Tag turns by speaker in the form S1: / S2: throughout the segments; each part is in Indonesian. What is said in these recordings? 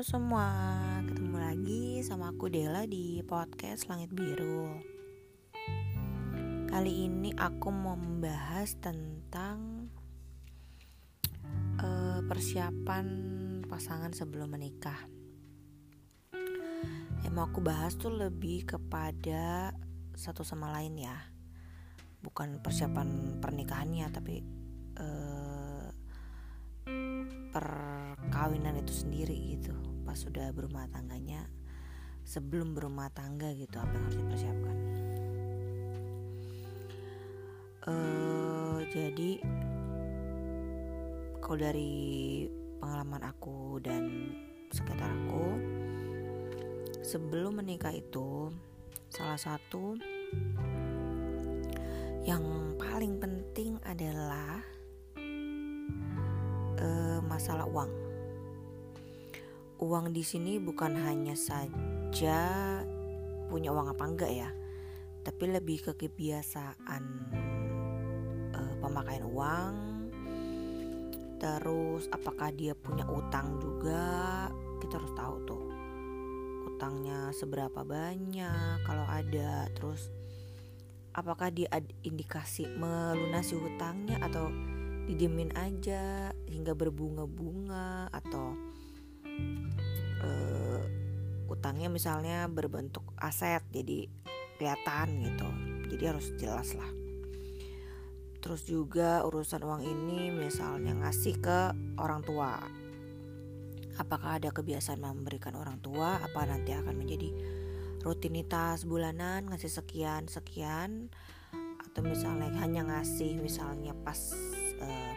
S1: Semua, ketemu lagi sama aku Dela di podcast Langit Biru. Kali ini aku mau membahas tentang uh, persiapan pasangan sebelum menikah. Yang mau aku bahas tuh lebih kepada satu sama lain ya, bukan persiapan pernikahannya, tapi uh, perkawinan itu sendiri gitu pas sudah berumah tangganya sebelum berumah tangga gitu apa yang harus dipersiapkan uh, jadi kalau dari pengalaman aku dan sekitar aku sebelum menikah itu salah satu yang paling penting adalah masalah uang. Uang di sini bukan hanya saja punya uang apa enggak ya, tapi lebih ke kebiasaan uh, pemakaian uang. Terus apakah dia punya utang juga? Kita harus tahu tuh utangnya seberapa banyak kalau ada. Terus apakah dia indikasi melunasi hutangnya atau didiemin aja hingga berbunga-bunga atau uh, utangnya misalnya berbentuk aset jadi kelihatan gitu. Jadi harus jelas lah. Terus juga urusan uang ini misalnya ngasih ke orang tua. Apakah ada kebiasaan memberikan orang tua? Apa nanti akan menjadi rutinitas bulanan? Ngasih sekian sekian. Atau misalnya hanya ngasih misalnya pas um,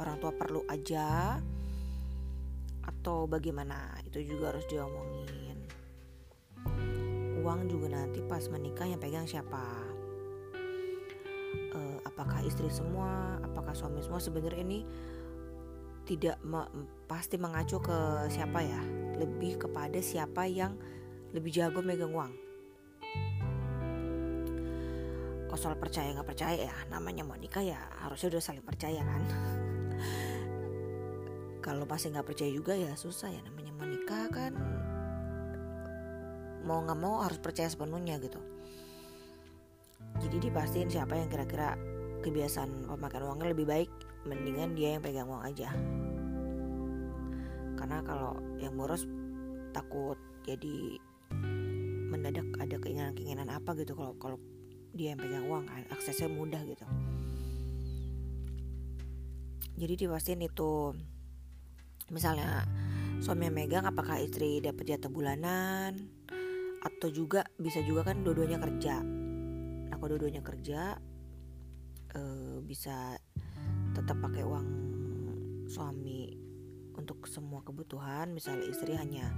S1: orang tua perlu aja atau bagaimana? Itu juga harus diomongin. Uang juga nanti pas menikah yang pegang siapa? Uh, apakah istri semua? Apakah suami semua? Sebenarnya ini tidak me pasti mengacu ke siapa ya? Lebih kepada siapa yang lebih jago megang uang. Kalau soal percaya nggak percaya ya? Namanya mau nikah ya harusnya udah saling percaya kan kalau masih nggak percaya juga ya susah ya namanya mau nikah kan mau nggak mau harus percaya sepenuhnya gitu. Jadi dipastiin siapa yang kira-kira kebiasaan pemakaian uangnya lebih baik mendingan dia yang pegang uang aja. Karena kalau yang boros takut jadi mendadak ada keinginan-keinginan apa gitu kalau kalau dia yang pegang uang kan aksesnya mudah gitu. Jadi dipastiin itu misalnya suami yang megang apakah istri dapat jatah bulanan? Atau juga bisa juga kan dua-duanya kerja? Nah kalau dua-duanya kerja e, bisa tetap pakai uang suami untuk semua kebutuhan. Misalnya istri hanya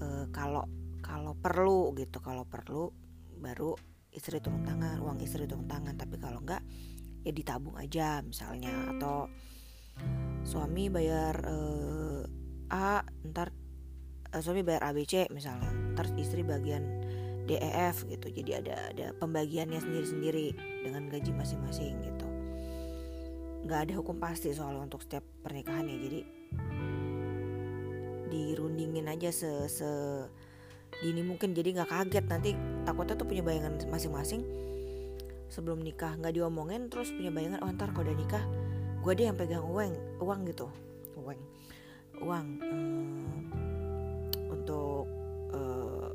S1: e, kalau kalau perlu gitu kalau perlu baru istri turun tangan uang istri turun tangan. Tapi kalau enggak ya ditabung aja misalnya. Atau suami bayar uh, A ntar uh, suami bayar ABC misalnya. Ntar istri bagian DEF gitu. Jadi ada ada pembagiannya sendiri-sendiri dengan gaji masing-masing gitu. Nggak ada hukum pasti soal untuk setiap pernikahan ya jadi dirundingin aja se, se dini mungkin. Jadi nggak kaget. Nanti takutnya tuh punya bayangan masing-masing. Sebelum nikah nggak diomongin terus punya bayangan oh ntar kalau udah nikah gue deh yang pegang uang uang gitu. Uang. Uang um, untuk uh,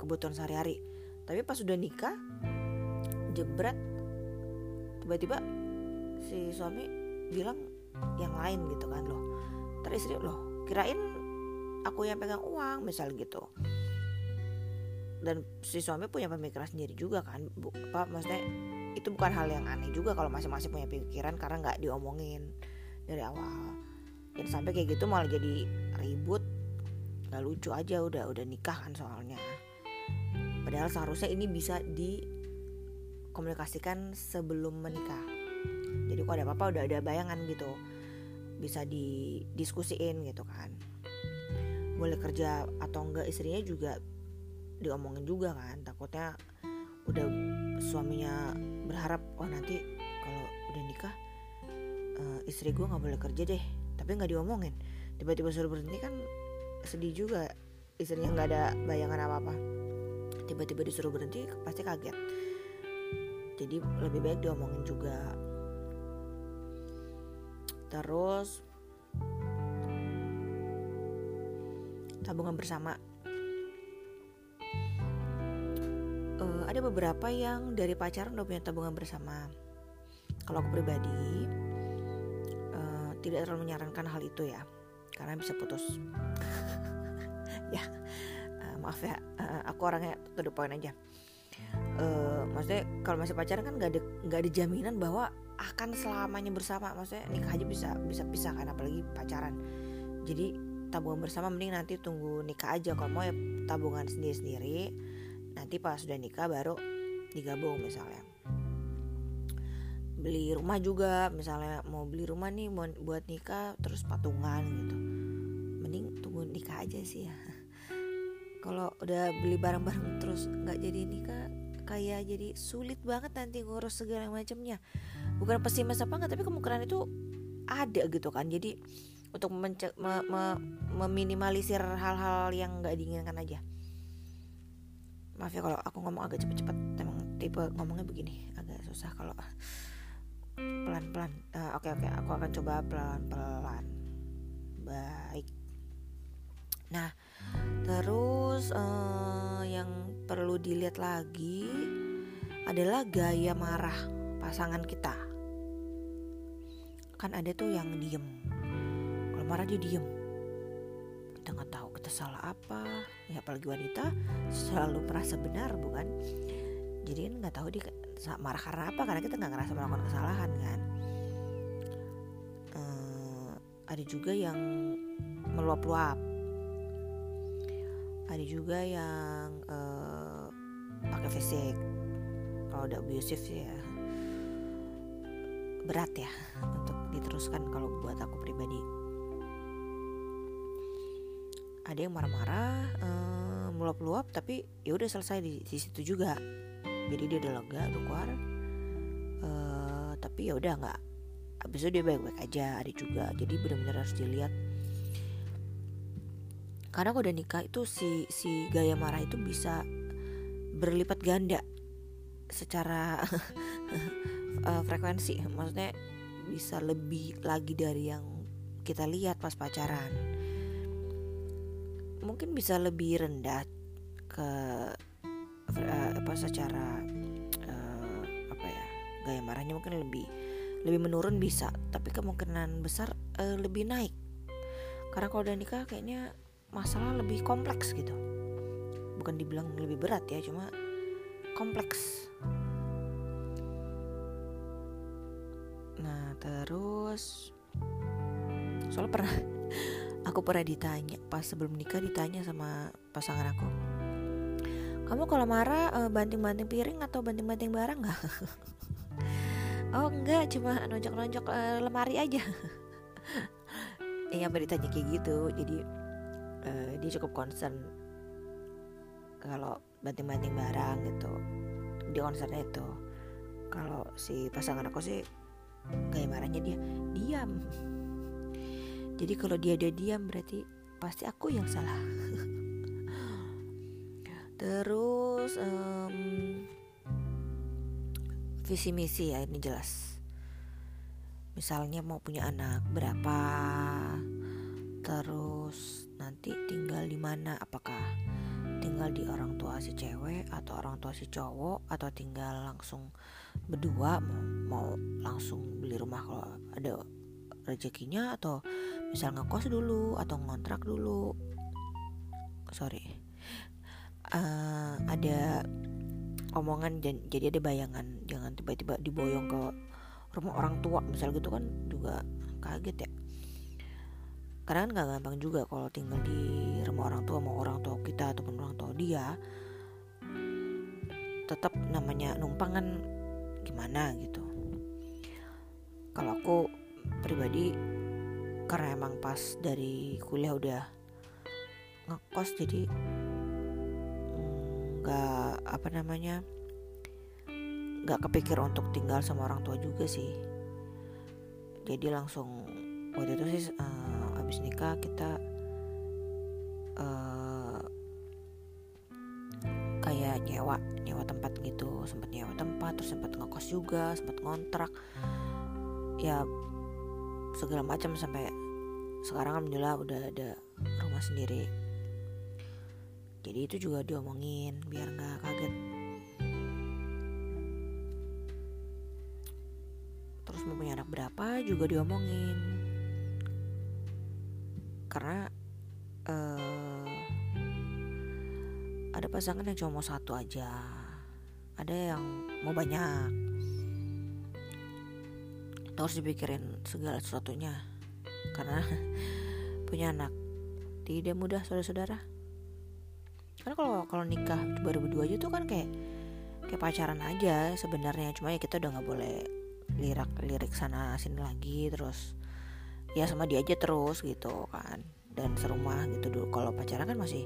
S1: kebutuhan sehari-hari. Tapi pas sudah nikah jebret tiba-tiba si suami bilang yang lain gitu kan loh. Teristri loh kirain aku yang pegang uang misal gitu. Dan si suami punya pemikiran sendiri juga kan bu, apa maksudnya itu bukan hal yang aneh juga kalau masing-masing punya pikiran karena nggak diomongin dari awal. Dan sampai kayak gitu malah jadi ribut. Nggak lucu aja udah udah nikah kan soalnya. Padahal seharusnya ini bisa dikomunikasikan sebelum menikah. Jadi kok ada apa-apa udah ada bayangan gitu. Bisa didiskusiin gitu kan. Boleh kerja atau enggak istrinya juga diomongin juga kan. Takutnya udah suaminya berharap oh nanti kalau udah nikah uh, istri gue nggak boleh kerja deh. Tapi nggak diomongin. Tiba-tiba suruh berhenti kan sedih juga. Istrinya nggak ada bayangan apa apa tiba-tiba disuruh berhenti pasti kaget. Jadi lebih baik diomongin juga. Terus tabungan bersama ada beberapa yang dari pacaran udah punya tabungan bersama. Kalau aku pribadi uh, tidak terlalu menyarankan hal itu ya karena bisa putus. Ya uh, maaf ya uh, aku orangnya to the aja. Uh, maksudnya kalau masih pacaran kan nggak ada nggak ada jaminan bahwa akan selamanya bersama. Maksudnya nikah aja bisa bisa pisah kan apalagi pacaran. Jadi tabungan bersama mending nanti tunggu nikah aja. Kalau mau ya tabungan sendiri sendiri nanti pas sudah nikah baru digabung misalnya. Beli rumah juga misalnya mau beli rumah nih buat nikah terus patungan gitu. Mending tunggu nikah aja sih ya. Kalau udah beli barang-barang terus nggak jadi nikah kayak jadi sulit banget nanti ngurus segala macamnya. Bukan pesimis apa enggak tapi kemungkinan itu ada gitu kan. Jadi untuk me- me- meminimalisir hal-hal yang nggak diinginkan aja maaf ya kalau aku ngomong agak cepet-cepet. Emang tipe ngomongnya begini agak susah kalau pelan-pelan. Uh, oke oke. Aku akan coba pelan-pelan. Baik. Nah terus uh, yang perlu dilihat lagi adalah gaya marah pasangan kita. Kan ada tuh yang diem. Kalau marah dia diem. Kita nggak tahu kita salah apa. Ya apalagi wanita selalu merasa benar bukan? Jadi kan nggak tahu dia marah karena apa karena kita nggak ngerasa melakukan kesalahan kan? Uh, ada juga yang meluap-luap. Ada juga yang uh, pakai fisik kalau udah abusive ya berat ya untuk diteruskan kalau buat aku pribadi ada yang marah-marah uh, meluap-luap tapi ya udah selesai di, di situ juga. Jadi dia udah lega udah keluar. Uh, tapi ya udah nggak habis itu dia baik-baik aja ada juga. Jadi benar-benar harus dilihat. Karena kalau udah nikah itu si si gaya marah itu bisa berlipat ganda secara uh, frekuensi. Maksudnya bisa lebih lagi dari yang kita lihat pas pacaran mungkin bisa lebih rendah ke uh, apa secara uh, apa ya gaya marahnya mungkin lebih lebih menurun bisa tapi kemungkinan besar uh, lebih naik. Karena kalau udah nikah kayaknya masalah lebih kompleks gitu. Bukan dibilang lebih berat ya cuma kompleks. Nah terus soal pernah aku pernah ditanya pas sebelum nikah ditanya sama pasangan aku. Kamu kalau marah uh, banting-banting piring atau banting-banting barang nggak? Oh enggak cuma nonjok-nonjok uh, lemari aja. Yang beritanya kayak gitu. Jadi uh, dia cukup concern kalau banting-banting barang gitu. Dia concernnya itu. Kalau si pasangan aku sih gaya marahnya dia diam jadi kalau dia dia diam berarti pasti aku yang salah. Terus um, visi misi ya ini jelas. Misalnya mau punya anak berapa terus nanti tinggal di mana? Apakah tinggal di orang tua si cewek atau orang tua si cowok atau tinggal langsung berdua mau, mau langsung beli rumah kalau ada rezekinya atau misal ngekos dulu atau ngontrak dulu. Sorry. Uh, ada omongan jadi ada bayangan jangan tiba-tiba diboyong ke rumah orang tua misal gitu kan juga kaget ya. Karena kan gak gampang juga kalau tinggal di rumah orang tua mau orang tua kita ataupun orang tua dia tetap namanya numpang kan gimana gitu. Kalau aku pribadi karena emang pas dari kuliah udah ngekos jadi nggak apa namanya nggak kepikir untuk tinggal sama orang tua juga sih. Jadi langsung waktu itu sih uh, habis nikah kita uh, kayak nyewa nyewa tempat gitu. Sempat nyewa tempat terus sempat ngekos juga sempat ngontrak. Ya segala macam sampai sekarang alhamdulillah udah ada rumah sendiri. Jadi itu juga diomongin biar nggak kaget. Terus mau punya anak berapa juga diomongin. Karena uh, ada pasangan yang cuma mau satu aja. Ada yang mau banyak harus dipikirin segala sesuatunya. Karena punya anak. Tidak mudah saudara-saudara. Karena kalau kalau nikah baru berdua aja tuh kan kayak kayak pacaran aja sebenarnya. Cuma ya kita udah nggak boleh lirik lirik sana sini lagi. Terus ya sama dia aja terus gitu kan. Dan serumah gitu. Dulu kalau pacaran kan masih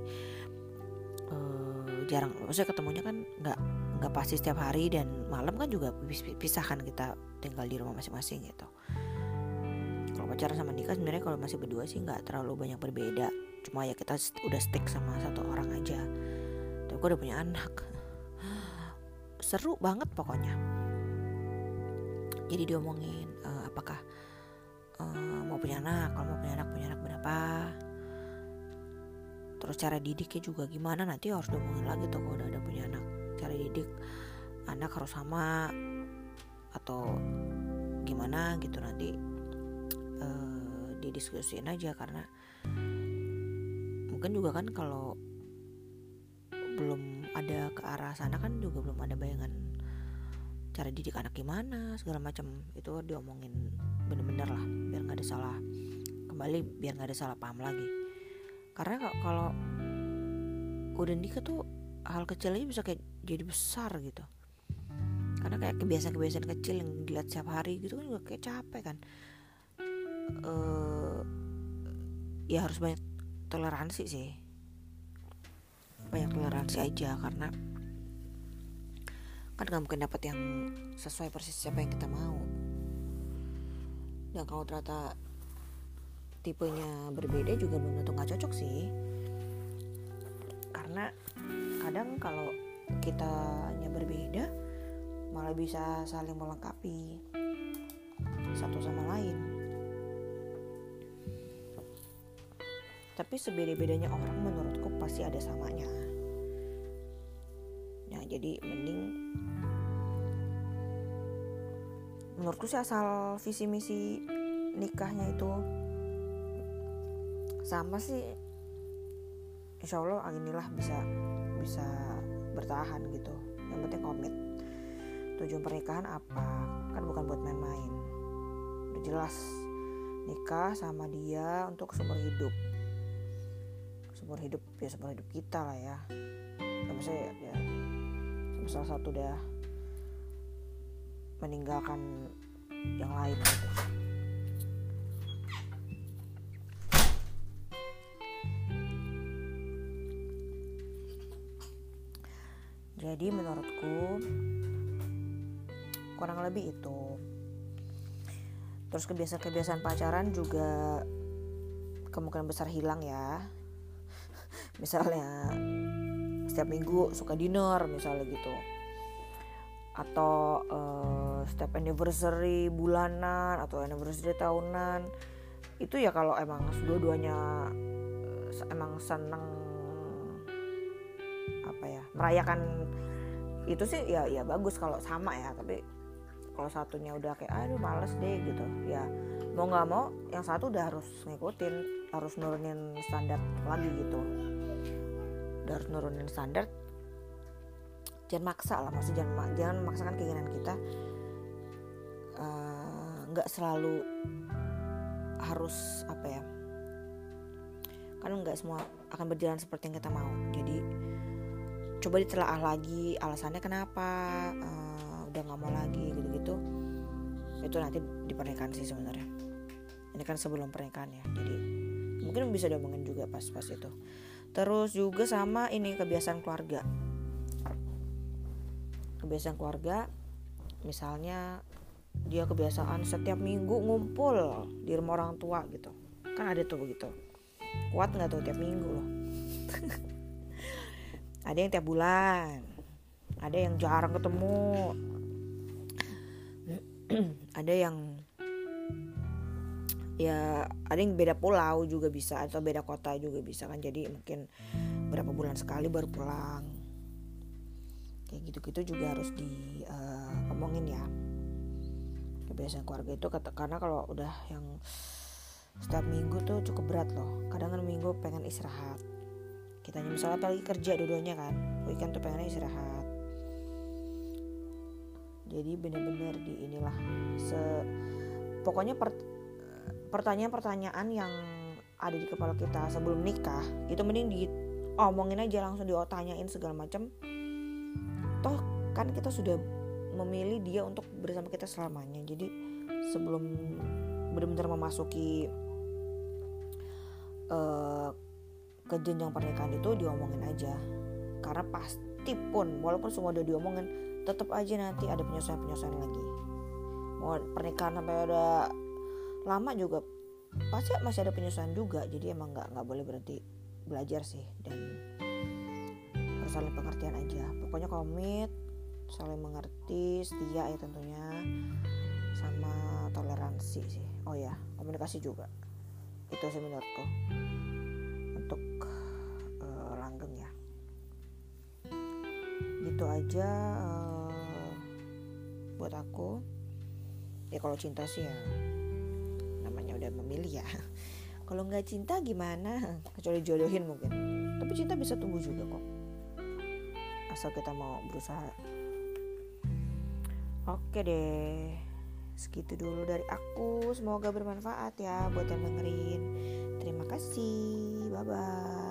S1: uh, jarang. Maksudnya ketemunya kan nggak nggak pasti setiap hari dan malam kan juga pisahkan kita tinggal di rumah masing-masing gitu. Kalau pacaran sama nikah sebenarnya kalau masih berdua sih nggak terlalu banyak berbeda. Cuma ya kita udah stick sama satu orang aja. Tapi gue udah punya anak. Seru banget pokoknya. Jadi diomongin uh, apakah uh, mau punya anak kalau mau punya anak punya anak berapa? Terus cara didiknya juga gimana? Nanti harus diomongin lagi tuh kalau udah ada punya anak cara didik anak harus sama atau gimana gitu nanti uh, didiskusiin aja karena mungkin juga kan kalau belum ada ke arah sana kan juga belum ada bayangan cara didik anak gimana segala macam. Itu diomongin bener-bener lah biar nggak ada salah kembali biar nggak ada salah paham lagi. Karena kalau udah nikah tuh hal kecil aja bisa kayak jadi besar gitu. Karena kayak kebiasaan-kebiasaan kecil yang dilihat setiap hari gitu kan juga kayak capek kan. Uh, ya harus banyak toleransi sih. Banyak toleransi aja karena kan nggak mungkin dapat yang sesuai persis siapa yang kita mau. Dan kalau ternyata tipenya berbeda juga belum tentu nggak cocok sih. Karena kadang kalau kitanya berbeda malah bisa saling melengkapi satu sama lain. Tapi sebeda-bedanya orang menurutku pasti ada samanya. Nah jadi mending menurutku sih asal visi misi nikahnya itu sama sih insya Allah inilah bisa bisa bertahan gitu. Yang penting komit. Tujuan pernikahan apa? Kan bukan buat main-main. Udah jelas. Nikah sama dia untuk seumur hidup. Seumur hidup ya seumur hidup kita lah ya. Ya maksudnya ya, ya. Salah satu udah meninggalkan yang lain gitu jadi menurutku kurang lebih itu. Terus kebiasaan-kebiasaan pacaran juga kemungkinan besar hilang ya. Misalnya setiap minggu suka dinner misalnya gitu. Atau uh, setiap anniversary bulanan atau anniversary tahunan. Itu ya kalau emang dua-duanya uh, emang seneng apa ya merayakan itu sih ya ya bagus kalau sama ya tapi kalau satunya udah kayak aduh males deh gitu. Ya mau nggak mau yang satu udah harus ngikutin harus nurunin standar lagi gitu. Udah harus nurunin standar. Jangan maksa lah maksud jangan jangan memaksakan keinginan kita. Eh, nggak uh, selalu harus apa ya kan nggak semua akan berjalan seperti yang kita mau. Jadi coba ditelaah lagi alasannya kenapa uh, udah nggak mau lagi gitu-gitu. Itu nanti di pernikahan sih sebenarnya. Ini kan sebelum pernikahan ya jadi mungkin bisa diomongin juga pas-pas itu. Terus juga sama ini kebiasaan keluarga. Kebiasaan keluarga misalnya dia kebiasaan setiap minggu ngumpul di rumah orang tua gitu. Kan ada tuh begitu. Kuat nggak tuh tiap minggu loh ada yang tiap bulan. Ada yang jarang ketemu. Ada yang ya ada yang beda pulau juga bisa atau beda kota juga bisa kan. Jadi mungkin berapa bulan sekali baru pulang. Kayak gitu-gitu juga harus diomongin uh, ya. Kebiasaan keluarga itu karena kalau udah yang setiap minggu tuh cukup berat loh. Kadang kan minggu pengen istirahat kita misalnya apalagi kerja dua-duanya kan. Weekend tuh pengen istirahat. Jadi bener-bener di inilah. Se pokoknya per, pertanyaan-pertanyaan yang ada di kepala kita sebelum nikah itu mending diomongin aja langsung diotanyain segala macam toh kan kita sudah memilih dia untuk bersama kita selamanya. Jadi sebelum benar-benar memasuki uh, ke jenjang pernikahan itu diomongin aja. Karena pasti pun walaupun semua udah diomongin tetap aja nanti ada penyesuaian-penyesuaian lagi. Mau pernikahan sampai udah lama juga pasti masih ada penyesuaian juga. Jadi emang nggak nggak boleh berhenti belajar sih. Dan harus saling pengertian aja. Pokoknya komit saling mengerti setia ya tentunya. Sama toleransi sih. Oh ya komunikasi juga. Itu sih menurutku gitu aja uh, buat aku. Ya kalau cinta sih ya udah memilih ya. Kalau nggak cinta gimana? Kecuali jodohin mungkin. Tapi cinta bisa tumbuh juga kok. Asal kita mau berusaha. Oke deh segitu dulu dari aku. Semoga bermanfaat ya buat yang dengerin. Terima kasih. Bye bye